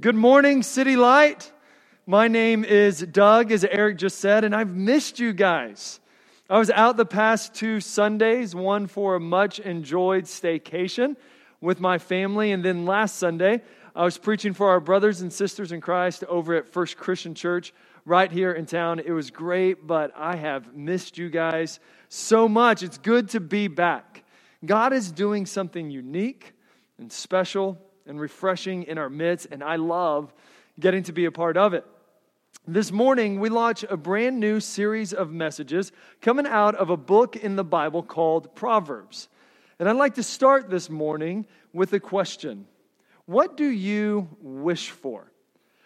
Good morning, City Light. My name is Doug, as Eric just said, and I've missed you guys. I was out the past two Sundays, one for a much enjoyed staycation with my family, and then last Sunday, I was preaching for our brothers and sisters in Christ over at First Christian Church right here in town. It was great, but I have missed you guys so much. It's good to be back. God is doing something unique and special and refreshing in our midst, and I love getting to be a part of it. This morning, we launch a brand new series of messages coming out of a book in the Bible called Proverbs. And I'd like to start this morning with a question What do you wish for?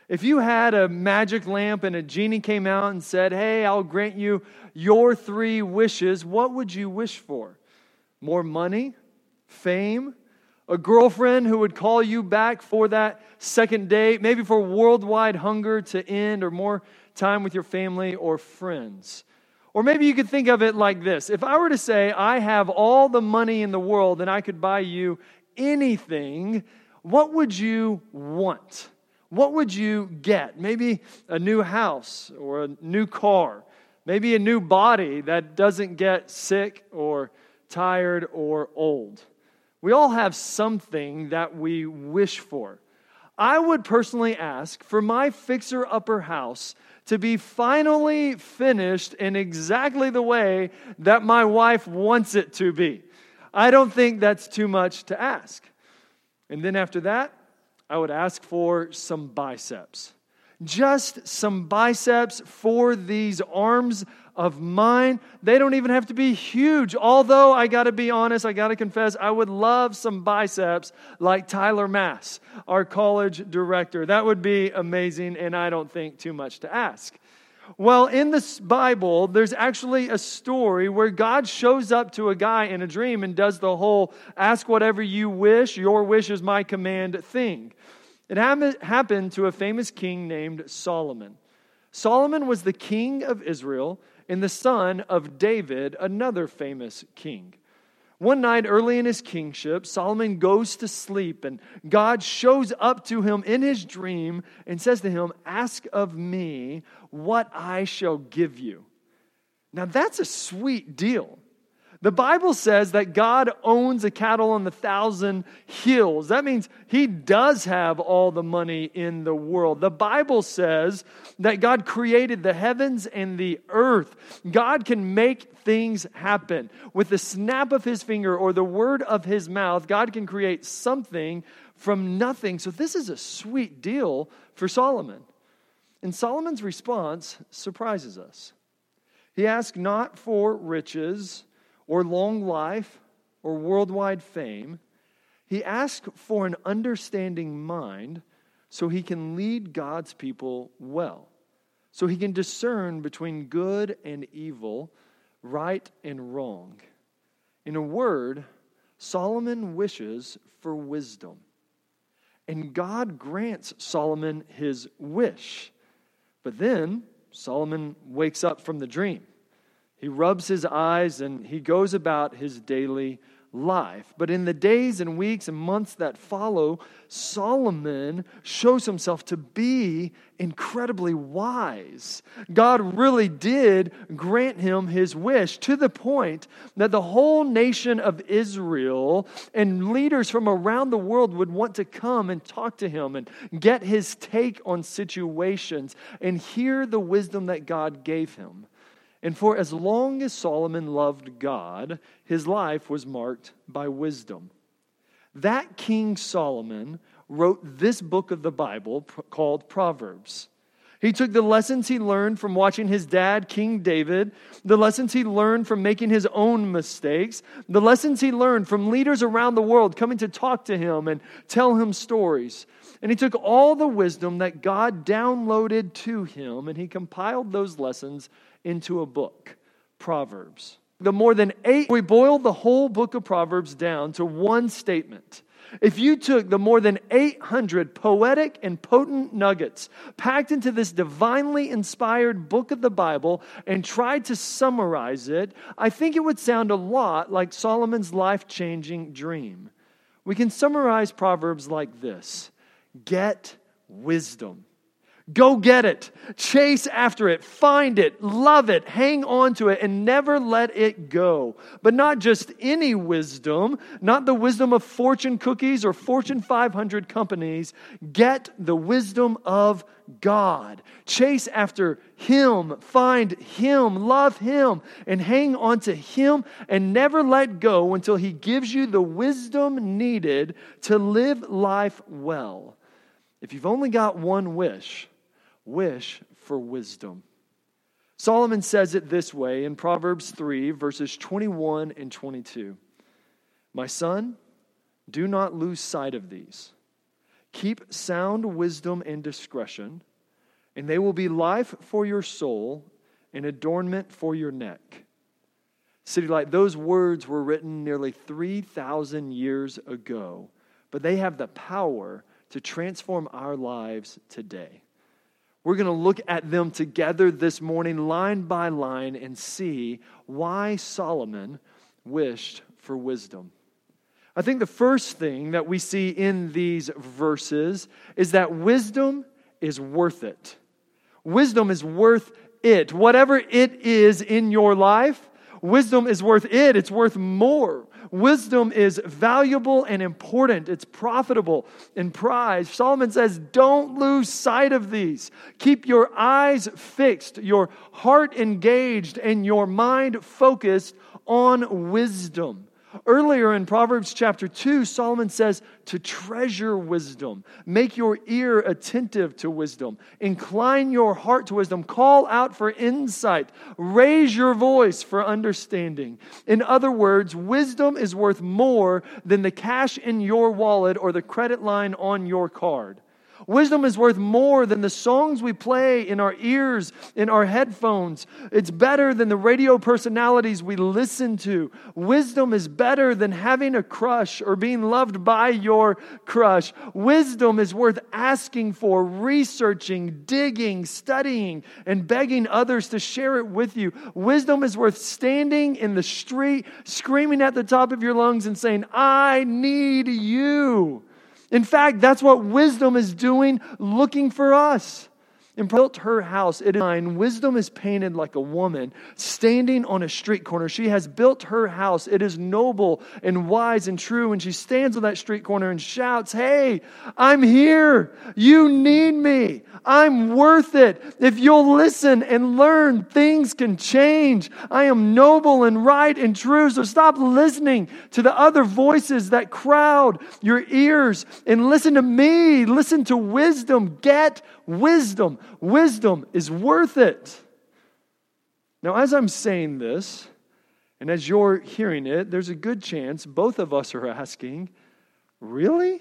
If you had a magic lamp and a genie came out and said, Hey, I'll grant you your three wishes, what would you wish for? More money? Fame? A girlfriend who would call you back for that second date, maybe for worldwide hunger to end or more time with your family or friends. Or maybe you could think of it like this if I were to say, I have all the money in the world and I could buy you anything, what would you want? What would you get? Maybe a new house or a new car, maybe a new body that doesn't get sick or tired or old. We all have something that we wish for. I would personally ask for my fixer upper house to be finally finished in exactly the way that my wife wants it to be. I don't think that's too much to ask. And then after that, I would ask for some biceps. Just some biceps for these arms of mine. They don't even have to be huge. Although I got to be honest, I got to confess, I would love some biceps like Tyler Mass, our college director. That would be amazing, and I don't think too much to ask. Well, in the Bible, there's actually a story where God shows up to a guy in a dream and does the whole ask whatever you wish, your wish is my command thing. It happened to a famous king named Solomon. Solomon was the king of Israel and the son of David, another famous king. One night early in his kingship, Solomon goes to sleep, and God shows up to him in his dream and says to him, Ask of me what I shall give you. Now, that's a sweet deal. The Bible says that God owns a cattle on the thousand hills. That means he does have all the money in the world. The Bible says that God created the heavens and the earth. God can make things happen. With the snap of his finger or the word of his mouth, God can create something from nothing. So this is a sweet deal for Solomon. And Solomon's response surprises us. He asked not for riches or long life or worldwide fame. He asks for an understanding mind so he can lead God's people well, so he can discern between good and evil, right and wrong. In a word, Solomon wishes for wisdom. And God grants Solomon his wish. But then Solomon wakes up from the dream. He rubs his eyes and he goes about his daily life. But in the days and weeks and months that follow, Solomon shows himself to be incredibly wise. God really did grant him his wish to the point that the whole nation of Israel and leaders from around the world would want to come and talk to him and get his take on situations and hear the wisdom that God gave him. And for as long as Solomon loved God, his life was marked by wisdom. That King Solomon wrote this book of the Bible called Proverbs. He took the lessons he learned from watching his dad, King David, the lessons he learned from making his own mistakes, the lessons he learned from leaders around the world coming to talk to him and tell him stories. And he took all the wisdom that God downloaded to him and he compiled those lessons into a book, Proverbs. The more than eight, we boiled the whole book of Proverbs down to one statement. If you took the more than 800 poetic and potent nuggets packed into this divinely inspired book of the Bible and tried to summarize it, I think it would sound a lot like Solomon's life changing dream. We can summarize Proverbs like this Get wisdom. Go get it. Chase after it. Find it. Love it. Hang on to it and never let it go. But not just any wisdom, not the wisdom of fortune cookies or Fortune 500 companies. Get the wisdom of God. Chase after Him. Find Him. Love Him. And hang on to Him and never let go until He gives you the wisdom needed to live life well. If you've only got one wish, wish for wisdom. Solomon says it this way in Proverbs 3, verses 21 and 22. My son, do not lose sight of these. Keep sound wisdom and discretion, and they will be life for your soul and adornment for your neck. City Light, those words were written nearly 3,000 years ago, but they have the power to transform our lives today. We're going to look at them together this morning, line by line, and see why Solomon wished for wisdom. I think the first thing that we see in these verses is that wisdom is worth it. Wisdom is worth it. Whatever it is in your life, wisdom is worth it. It's worth more. Wisdom is valuable and important, it's profitable and prized. Solomon says, Don't lose sight of these. Keep your eyes fixed, your heart engaged, and your mind focused on wisdom. Earlier in Proverbs chapter 2, Solomon says to treasure wisdom, make your ear attentive to wisdom, incline your heart to wisdom, call out for insight, raise your voice for understanding. In other words, wisdom is worth more than the cash in your wallet or the credit line on your card. Wisdom is worth more than the songs we play in our ears, in our headphones. It's better than the radio personalities we listen to. Wisdom is better than having a crush or being loved by your crush. Wisdom is worth asking for, researching, digging, studying, and begging others to share it with you. Wisdom is worth standing in the street, screaming at the top of your lungs and saying, I need you. In fact, that's what wisdom is doing, looking for us and built her house. It is mine. Wisdom is painted like a woman standing on a street corner. She has built her house. It is noble and wise and true. And she stands on that street corner and shouts, Hey, I'm here. You need me. I'm worth it. If you'll listen and learn, things can change. I am noble and right and true. So stop listening to the other voices that crowd your ears and listen to me. Listen to wisdom. Get wisdom. Wisdom is worth it. Now, as I'm saying this, and as you're hearing it, there's a good chance both of us are asking, Really?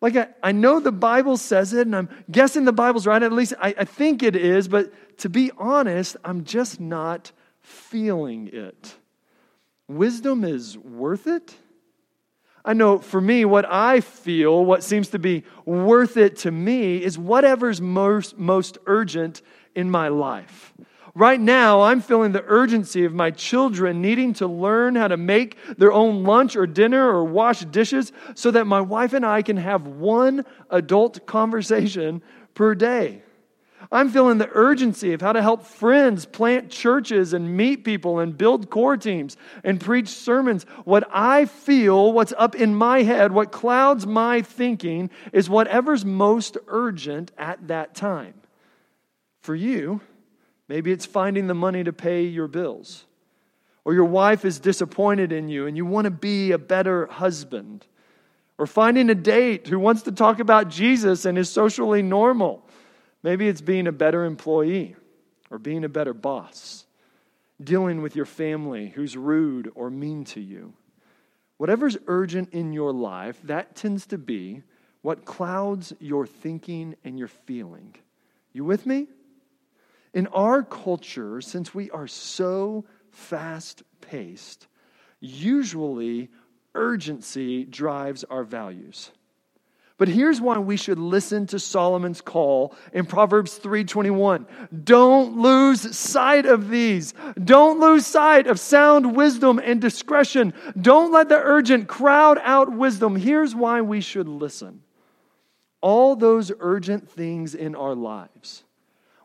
Like, I, I know the Bible says it, and I'm guessing the Bible's right. At least I, I think it is, but to be honest, I'm just not feeling it. Wisdom is worth it? I know for me, what I feel, what seems to be worth it to me, is whatever's most, most urgent in my life. Right now, I'm feeling the urgency of my children needing to learn how to make their own lunch or dinner or wash dishes so that my wife and I can have one adult conversation per day. I'm feeling the urgency of how to help friends plant churches and meet people and build core teams and preach sermons. What I feel, what's up in my head, what clouds my thinking is whatever's most urgent at that time. For you, maybe it's finding the money to pay your bills. Or your wife is disappointed in you and you want to be a better husband. Or finding a date who wants to talk about Jesus and is socially normal Maybe it's being a better employee or being a better boss, dealing with your family who's rude or mean to you. Whatever's urgent in your life, that tends to be what clouds your thinking and your feeling. You with me? In our culture, since we are so fast paced, usually urgency drives our values. But here's why we should listen to Solomon's call in Proverbs 3:21. Don't lose sight of these. Don't lose sight of sound wisdom and discretion. Don't let the urgent crowd out wisdom. Here's why we should listen. all those urgent things in our lives,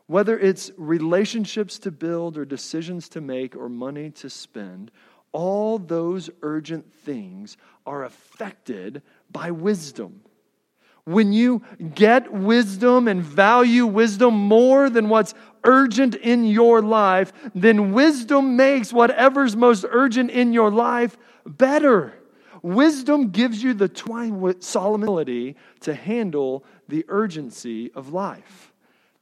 whether it's relationships to build or decisions to make or money to spend, all those urgent things are affected by wisdom. When you get wisdom and value wisdom more than what's urgent in your life, then wisdom makes whatever's most urgent in your life better. Wisdom gives you the twine ability to handle the urgency of life.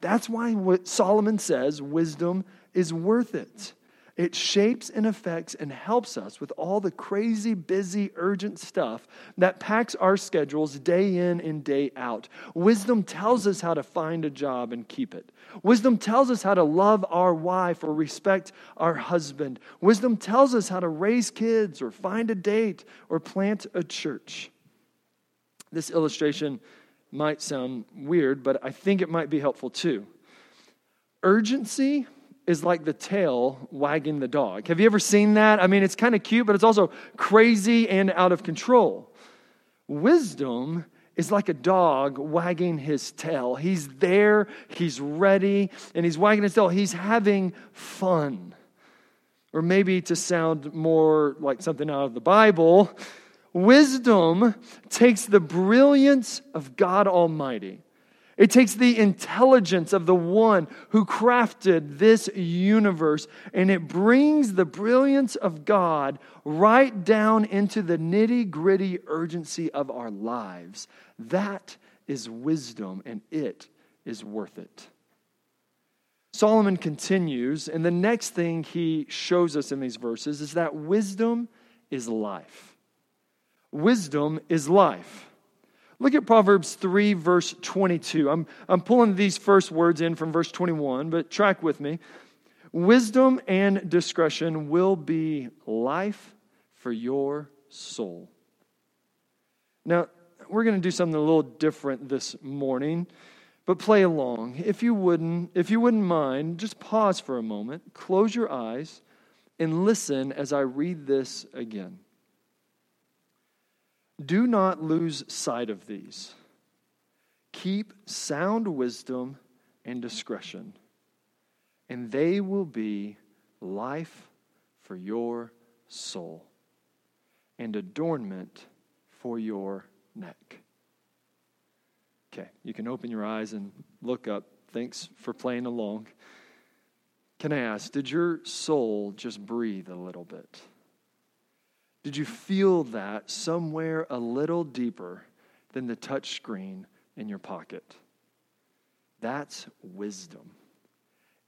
That's why what Solomon says wisdom is worth it. It shapes and affects and helps us with all the crazy, busy, urgent stuff that packs our schedules day in and day out. Wisdom tells us how to find a job and keep it. Wisdom tells us how to love our wife or respect our husband. Wisdom tells us how to raise kids or find a date or plant a church. This illustration might sound weird, but I think it might be helpful too. Urgency is like the tail wagging the dog. Have you ever seen that? I mean, it's kind of cute, but it's also crazy and out of control. Wisdom is like a dog wagging his tail. He's there, he's ready, and he's wagging his tail. He's having fun. Or maybe to sound more like something out of the Bible, wisdom takes the brilliance of God Almighty it takes the intelligence of the one who crafted this universe and it brings the brilliance of God right down into the nitty gritty urgency of our lives. That is wisdom and it is worth it. Solomon continues, and the next thing he shows us in these verses is that wisdom is life. Wisdom is life. Look at Proverbs 3, verse 22. I'm, I'm pulling these first words in from verse 21, but track with me. Wisdom and discretion will be life for your soul. Now, we're going to do something a little different this morning, but play along. If you wouldn't, if you wouldn't mind, just pause for a moment, close your eyes, and listen as I read this again. Do not lose sight of these. Keep sound wisdom and discretion, and they will be life for your soul and adornment for your neck. Okay, you can open your eyes and look up. Thanks for playing along. Can I ask, did your soul just breathe a little bit? Did you feel that somewhere a little deeper than the touch screen in your pocket? That's wisdom.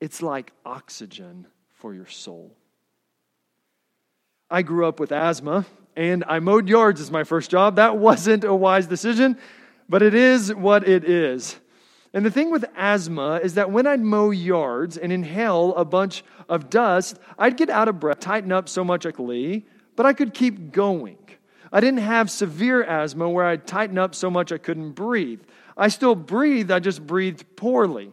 It's like oxygen for your soul. I grew up with asthma and I mowed yards as my first job. That wasn't a wise decision, but it is what it is. And the thing with asthma is that when I'd mow yards and inhale a bunch of dust, I'd get out of breath, tighten up so much quickly but I could keep going. I didn't have severe asthma where I'd tighten up so much I couldn't breathe. I still breathed, I just breathed poorly.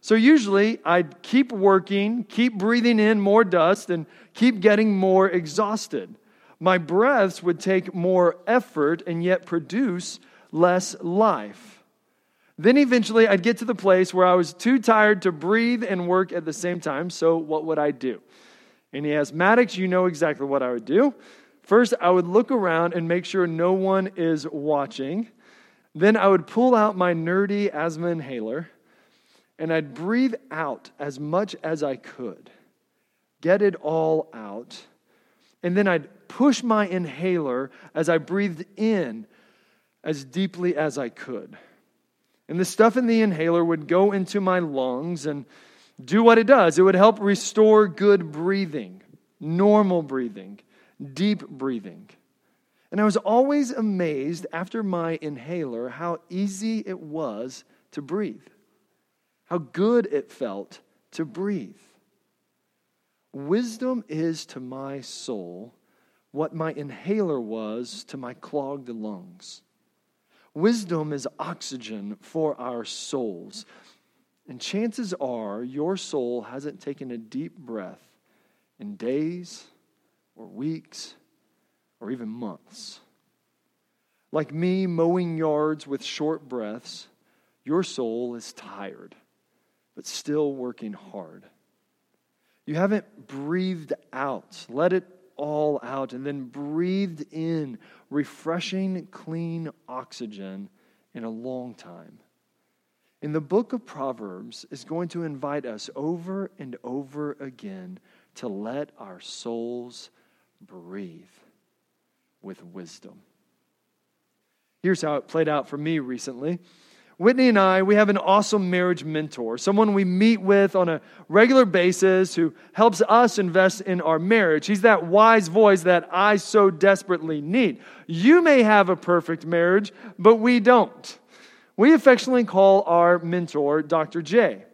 So usually I'd keep working, keep breathing in more dust, and keep getting more exhausted. My breaths would take more effort and yet produce less life. Then eventually I'd get to the place where I was too tired to breathe and work at the same time. So what would I do? Any asthmatics, you know exactly what I would do. First, I would look around and make sure no one is watching. Then I would pull out my nerdy asthma inhaler and I'd breathe out as much as I could, get it all out. And then I'd push my inhaler as I breathed in as deeply as I could. And the stuff in the inhaler would go into my lungs and do what it does. It would help restore good breathing, normal breathing, deep breathing. And I was always amazed after my inhaler how easy it was to breathe, how good it felt to breathe. Wisdom is to my soul what my inhaler was to my clogged lungs. Wisdom is oxygen for our souls. And chances are your soul hasn't taken a deep breath in days or weeks or even months. Like me mowing yards with short breaths, Your soul is tired, but still working hard. You haven't breathed out. Let it all out and then breathed in refreshing, clean oxygen in a long time. In the book of Proverbs is going to invite us over and over again to let our souls breathe with wisdom. Here's how it played out for me recently. Whitney and I, we have an awesome marriage mentor, someone we meet with on a regular basis who helps us invest in our marriage. He's that wise voice that I so desperately need. You may have a perfect marriage, but we don't. We affectionately call our mentor Dr. J.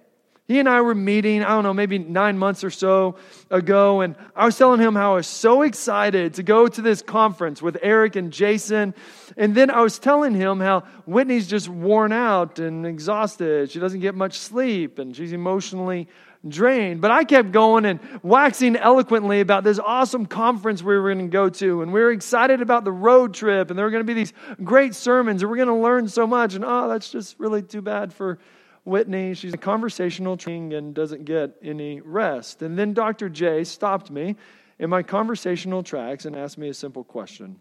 He and I were meeting, I don't know, maybe nine months or so ago, and I was telling him how I was so excited to go to this conference with Eric and Jason. And then I was telling him how Whitney's just worn out and exhausted. She doesn't get much sleep, and she's emotionally drained. But I kept going and waxing eloquently about this awesome conference we were going to go to. And we were excited about the road trip, and there were going to be these great sermons, and we're going to learn so much. And oh, that's just really too bad for Whitney, she's a conversational training and doesn't get any rest. And then Dr. J stopped me in my conversational tracks and asked me a simple question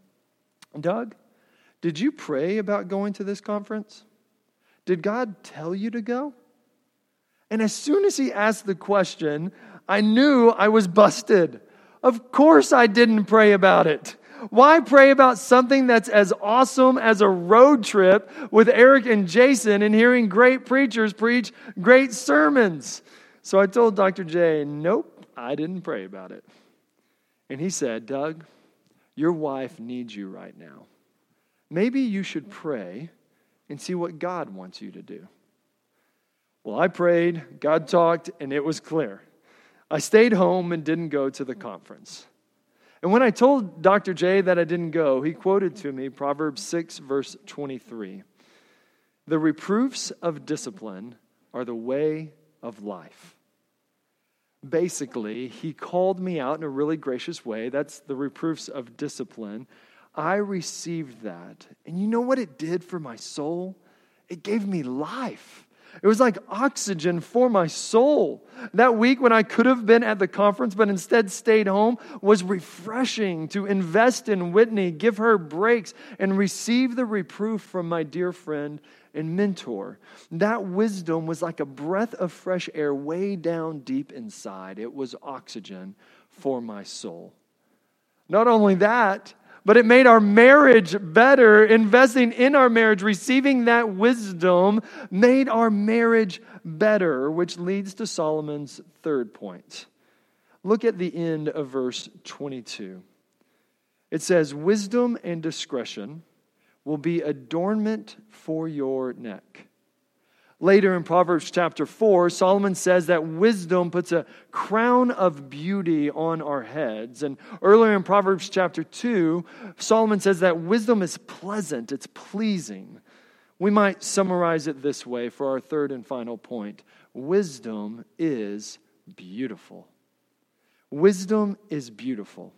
Doug, did you pray about going to this conference? Did God tell you to go? And as soon as he asked the question, I knew I was busted. Of course, I didn't pray about it. Why pray about something that's as awesome as a road trip with Eric and Jason and hearing great preachers preach great sermons? So I told Dr. J, nope, I didn't pray about it. And he said, Doug, your wife needs you right now. Maybe you should pray and see what God wants you to do. Well, I prayed, God talked, and it was clear. I stayed home and didn't go to the conference. And when I told Dr. J that I didn't go, he quoted to me Proverbs 6, verse 23. The reproofs of discipline are the way of life. Basically, he called me out in a really gracious way. That's the reproofs of discipline. I received that. And you know what it did for my soul? It gave me life. It was like oxygen for my soul. That week when I could have been at the conference but instead stayed home was refreshing to invest in Whitney, give her breaks, and receive the reproof from my dear friend and mentor. That wisdom was like a breath of fresh air way down deep inside. It was oxygen for my soul. Not only that, but it made our marriage better. Investing in our marriage, receiving that wisdom, made our marriage better, which leads to Solomon's third point. Look at the end of verse 22. It says, Wisdom and discretion will be adornment for your neck. Later in Proverbs chapter 4, Solomon says that wisdom puts a crown of beauty on our heads. And earlier in Proverbs chapter 2, Solomon says that wisdom is pleasant, it's pleasing. We might summarize it this way for our third and final point wisdom is beautiful. Wisdom is beautiful.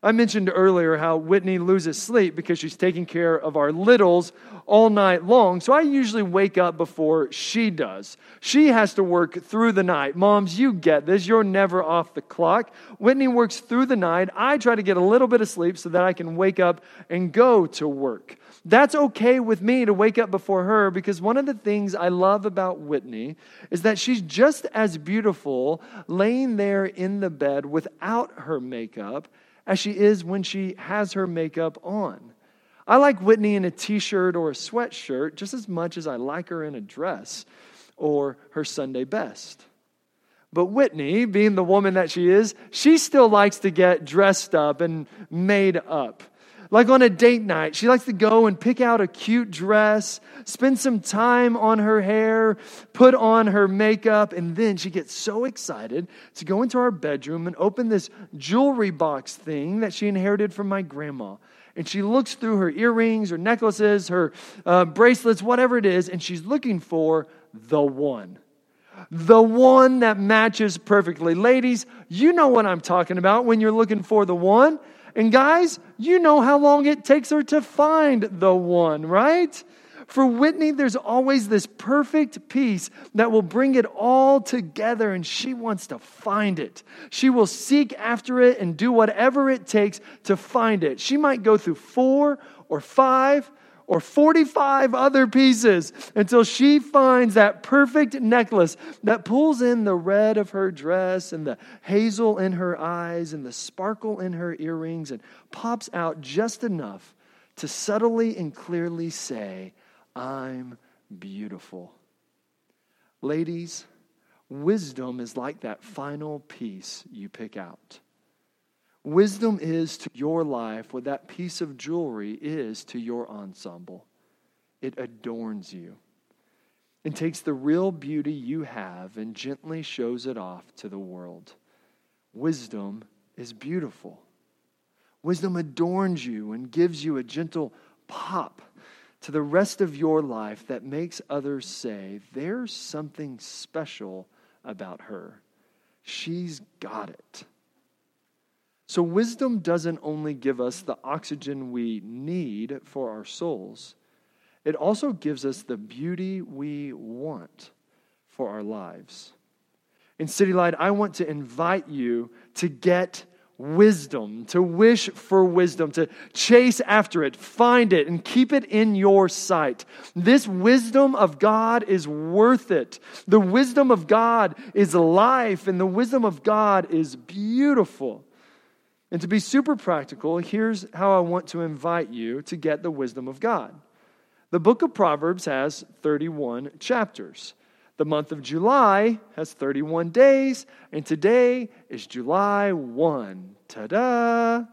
I mentioned earlier how Whitney loses sleep because she's taking care of our littles all night long. So I usually wake up before she does. She has to work through the night. Moms, you get this. You're never off the clock. Whitney works through the night. I try to get a little bit of sleep so that I can wake up and go to work. That's okay with me to wake up before her because one of the things I love about Whitney is that she's just as beautiful laying there in the bed without her makeup as she is when she has her makeup on. I like Whitney in a t shirt or a sweatshirt just as much as I like her in a dress or her Sunday best. But Whitney, being the woman that she is, she still likes to get dressed up and made up. Like on a date night, she likes to go and pick out a cute dress, spend some time on her hair, put on her makeup, and then she gets so excited to go into our bedroom and open this jewelry box thing that she inherited from my grandma. And she looks through her earrings, her necklaces, her uh, bracelets, whatever it is, and she's looking for the one the one that matches perfectly. Ladies, you know what I'm talking about when you're looking for the one. And guys, you know how long it takes her to find the one, right? For Whitney, there's always this perfect piece that will bring it all together, and she wants to find it. She will seek after it and do whatever it takes to find it. She might go through four or five or 45 other pieces until she finds that perfect necklace that pulls in the red of her dress and the hazel in her eyes and the sparkle in her earrings and pops out just enough to subtly and clearly say, I'm beautiful. Ladies, wisdom is like that final piece you pick out. Wisdom is to your life what that piece of jewelry is to your ensemble. It adorns you and takes the real beauty you have and gently shows it off to the world. Wisdom is beautiful. Wisdom adorns you and gives you a gentle pop to the rest of your life that makes others say, There's something special about her. She's got it. So, wisdom doesn't only give us the oxygen we need for our souls, it also gives us the beauty we want for our lives. In City Light, I want to invite you to get wisdom, to wish for wisdom, to chase after it, find it, and keep it in your sight. This wisdom of God is worth it. The wisdom of God is life, and the wisdom of God is beautiful. And to be super practical, here's how I want to invite you to get the wisdom of God. The book of Proverbs has 31 chapters. The month of July has 31 days, and today is July 1. Ta da!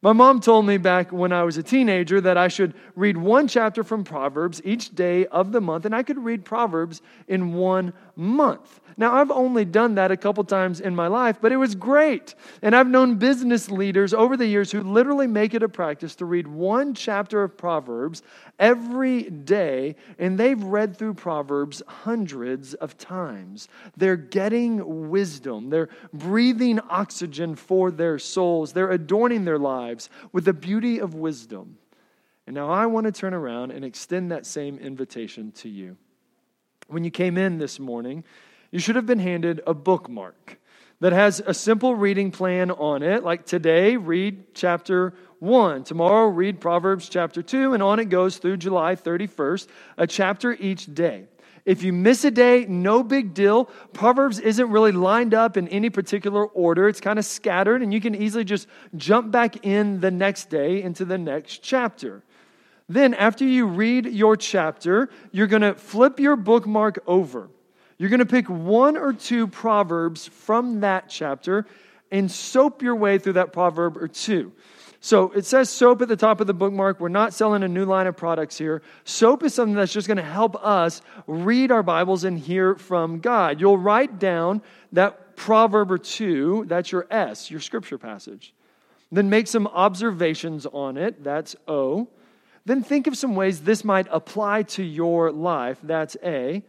My mom told me back when I was a teenager that I should read one chapter from Proverbs each day of the month, and I could read Proverbs in one month. Now, I've only done that a couple times in my life, but it was great. And I've known business leaders over the years who literally make it a practice to read one chapter of Proverbs every day, and they've read through Proverbs hundreds of times. They're getting wisdom, they're breathing oxygen for their souls, they're adorning their lives with the beauty of wisdom. And now I want to turn around and extend that same invitation to you. When you came in this morning, you should have been handed a bookmark that has a simple reading plan on it. Like today, read chapter 1. Tomorrow, read Proverbs chapter 2, and on it goes through July 31st, a chapter each day. If you miss a day, no big deal. Proverbs isn't really lined up in any particular order, it's kind of scattered, and you can easily just jump back in the next day into the next chapter. Then, after you read your chapter, you're going to flip your bookmark over. You're going to pick one or two proverbs from that chapter and soap your way through that proverb or two. So it says soap at the top of the bookmark. We're not selling a new line of products here. Soap is something that's just going to help us read our Bibles and hear from God. You'll write down that proverb or two, that's your S, your scripture passage. Then make some observations on it, that's O. Then think of some ways this might apply to your life, that's A.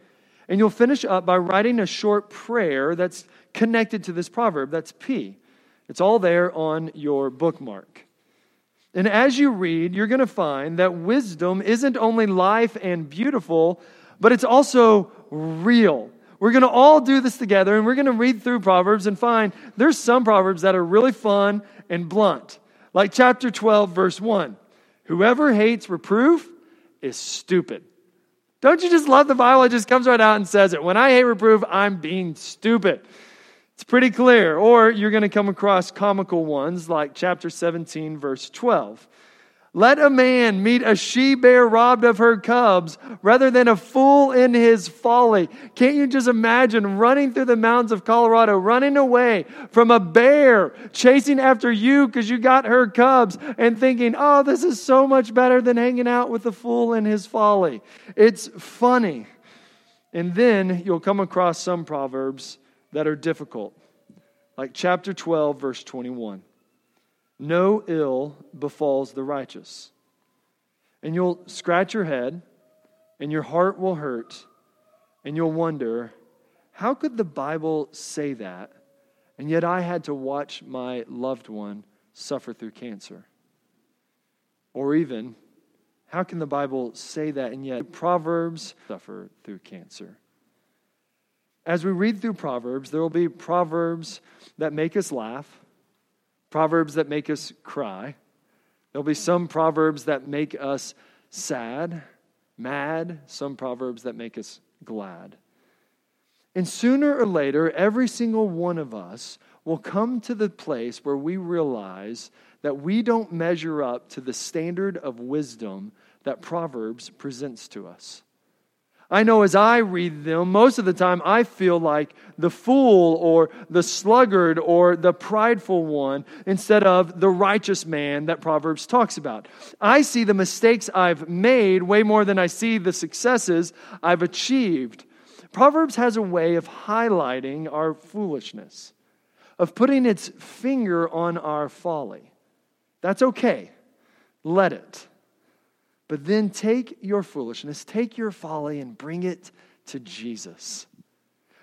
And you'll finish up by writing a short prayer that's connected to this proverb. That's P. It's all there on your bookmark. And as you read, you're going to find that wisdom isn't only life and beautiful, but it's also real. We're going to all do this together and we're going to read through Proverbs and find there's some Proverbs that are really fun and blunt. Like chapter 12, verse 1 Whoever hates reproof is stupid. Don't you just love the Bible? It just comes right out and says it. When I hate reproof, I'm being stupid. It's pretty clear. Or you're going to come across comical ones like chapter 17, verse 12. Let a man meet a she bear robbed of her cubs rather than a fool in his folly. Can't you just imagine running through the mountains of Colorado, running away from a bear chasing after you because you got her cubs and thinking, oh, this is so much better than hanging out with a fool in his folly? It's funny. And then you'll come across some proverbs that are difficult, like chapter 12, verse 21. No ill befalls the righteous. And you'll scratch your head, and your heart will hurt, and you'll wonder, how could the Bible say that? And yet I had to watch my loved one suffer through cancer. Or even, How can the Bible say that? And yet, Proverbs suffer through cancer. As we read through Proverbs, there will be Proverbs that make us laugh, Proverbs that make us cry. There'll be some Proverbs that make us sad, mad, some Proverbs that make us glad. And sooner or later, every single one of us will come to the place where we realize that we don't measure up to the standard of wisdom that Proverbs presents to us. I know as I read them, most of the time I feel like the fool or the sluggard or the prideful one instead of the righteous man that Proverbs talks about. I see the mistakes I've made way more than I see the successes I've achieved. Proverbs has a way of highlighting our foolishness, of putting its finger on our folly. That's okay. Let it. But then take your foolishness, take your folly, and bring it to Jesus.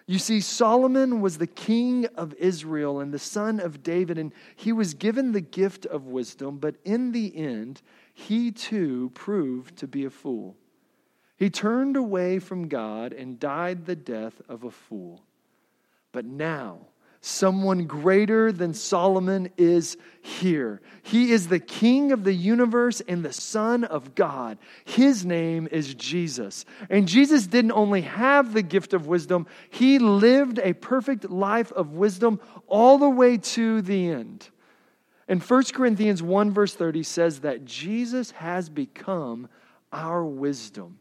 You see, Solomon was the king of Israel and the son of David, and he was given the gift of wisdom, but in the end, he too proved to be a fool. He turned away from God and died the death of a fool. But now, Someone greater than Solomon is here. He is the King of the universe and the Son of God. His name is Jesus. And Jesus didn't only have the gift of wisdom, he lived a perfect life of wisdom all the way to the end. And 1 Corinthians 1, verse 30 says that Jesus has become our wisdom.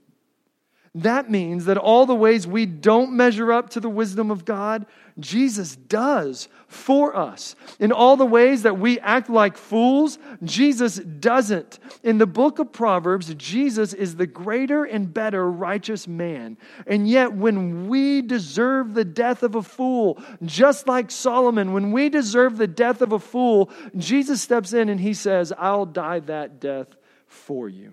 That means that all the ways we don't measure up to the wisdom of God, Jesus does for us. In all the ways that we act like fools, Jesus doesn't. In the book of Proverbs, Jesus is the greater and better righteous man. And yet, when we deserve the death of a fool, just like Solomon, when we deserve the death of a fool, Jesus steps in and he says, I'll die that death for you.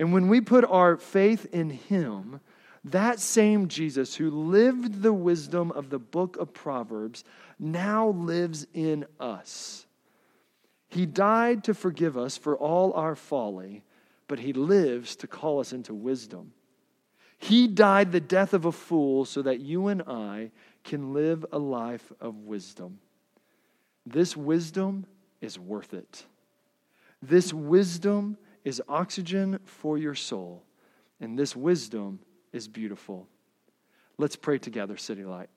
And when we put our faith in Him, that same Jesus who lived the wisdom of the book of Proverbs now lives in us. He died to forgive us for all our folly, but He lives to call us into wisdom. He died the death of a fool so that you and I can live a life of wisdom. This wisdom is worth it. This wisdom is oxygen for your soul, and this wisdom is beautiful. Let's pray together, City Light.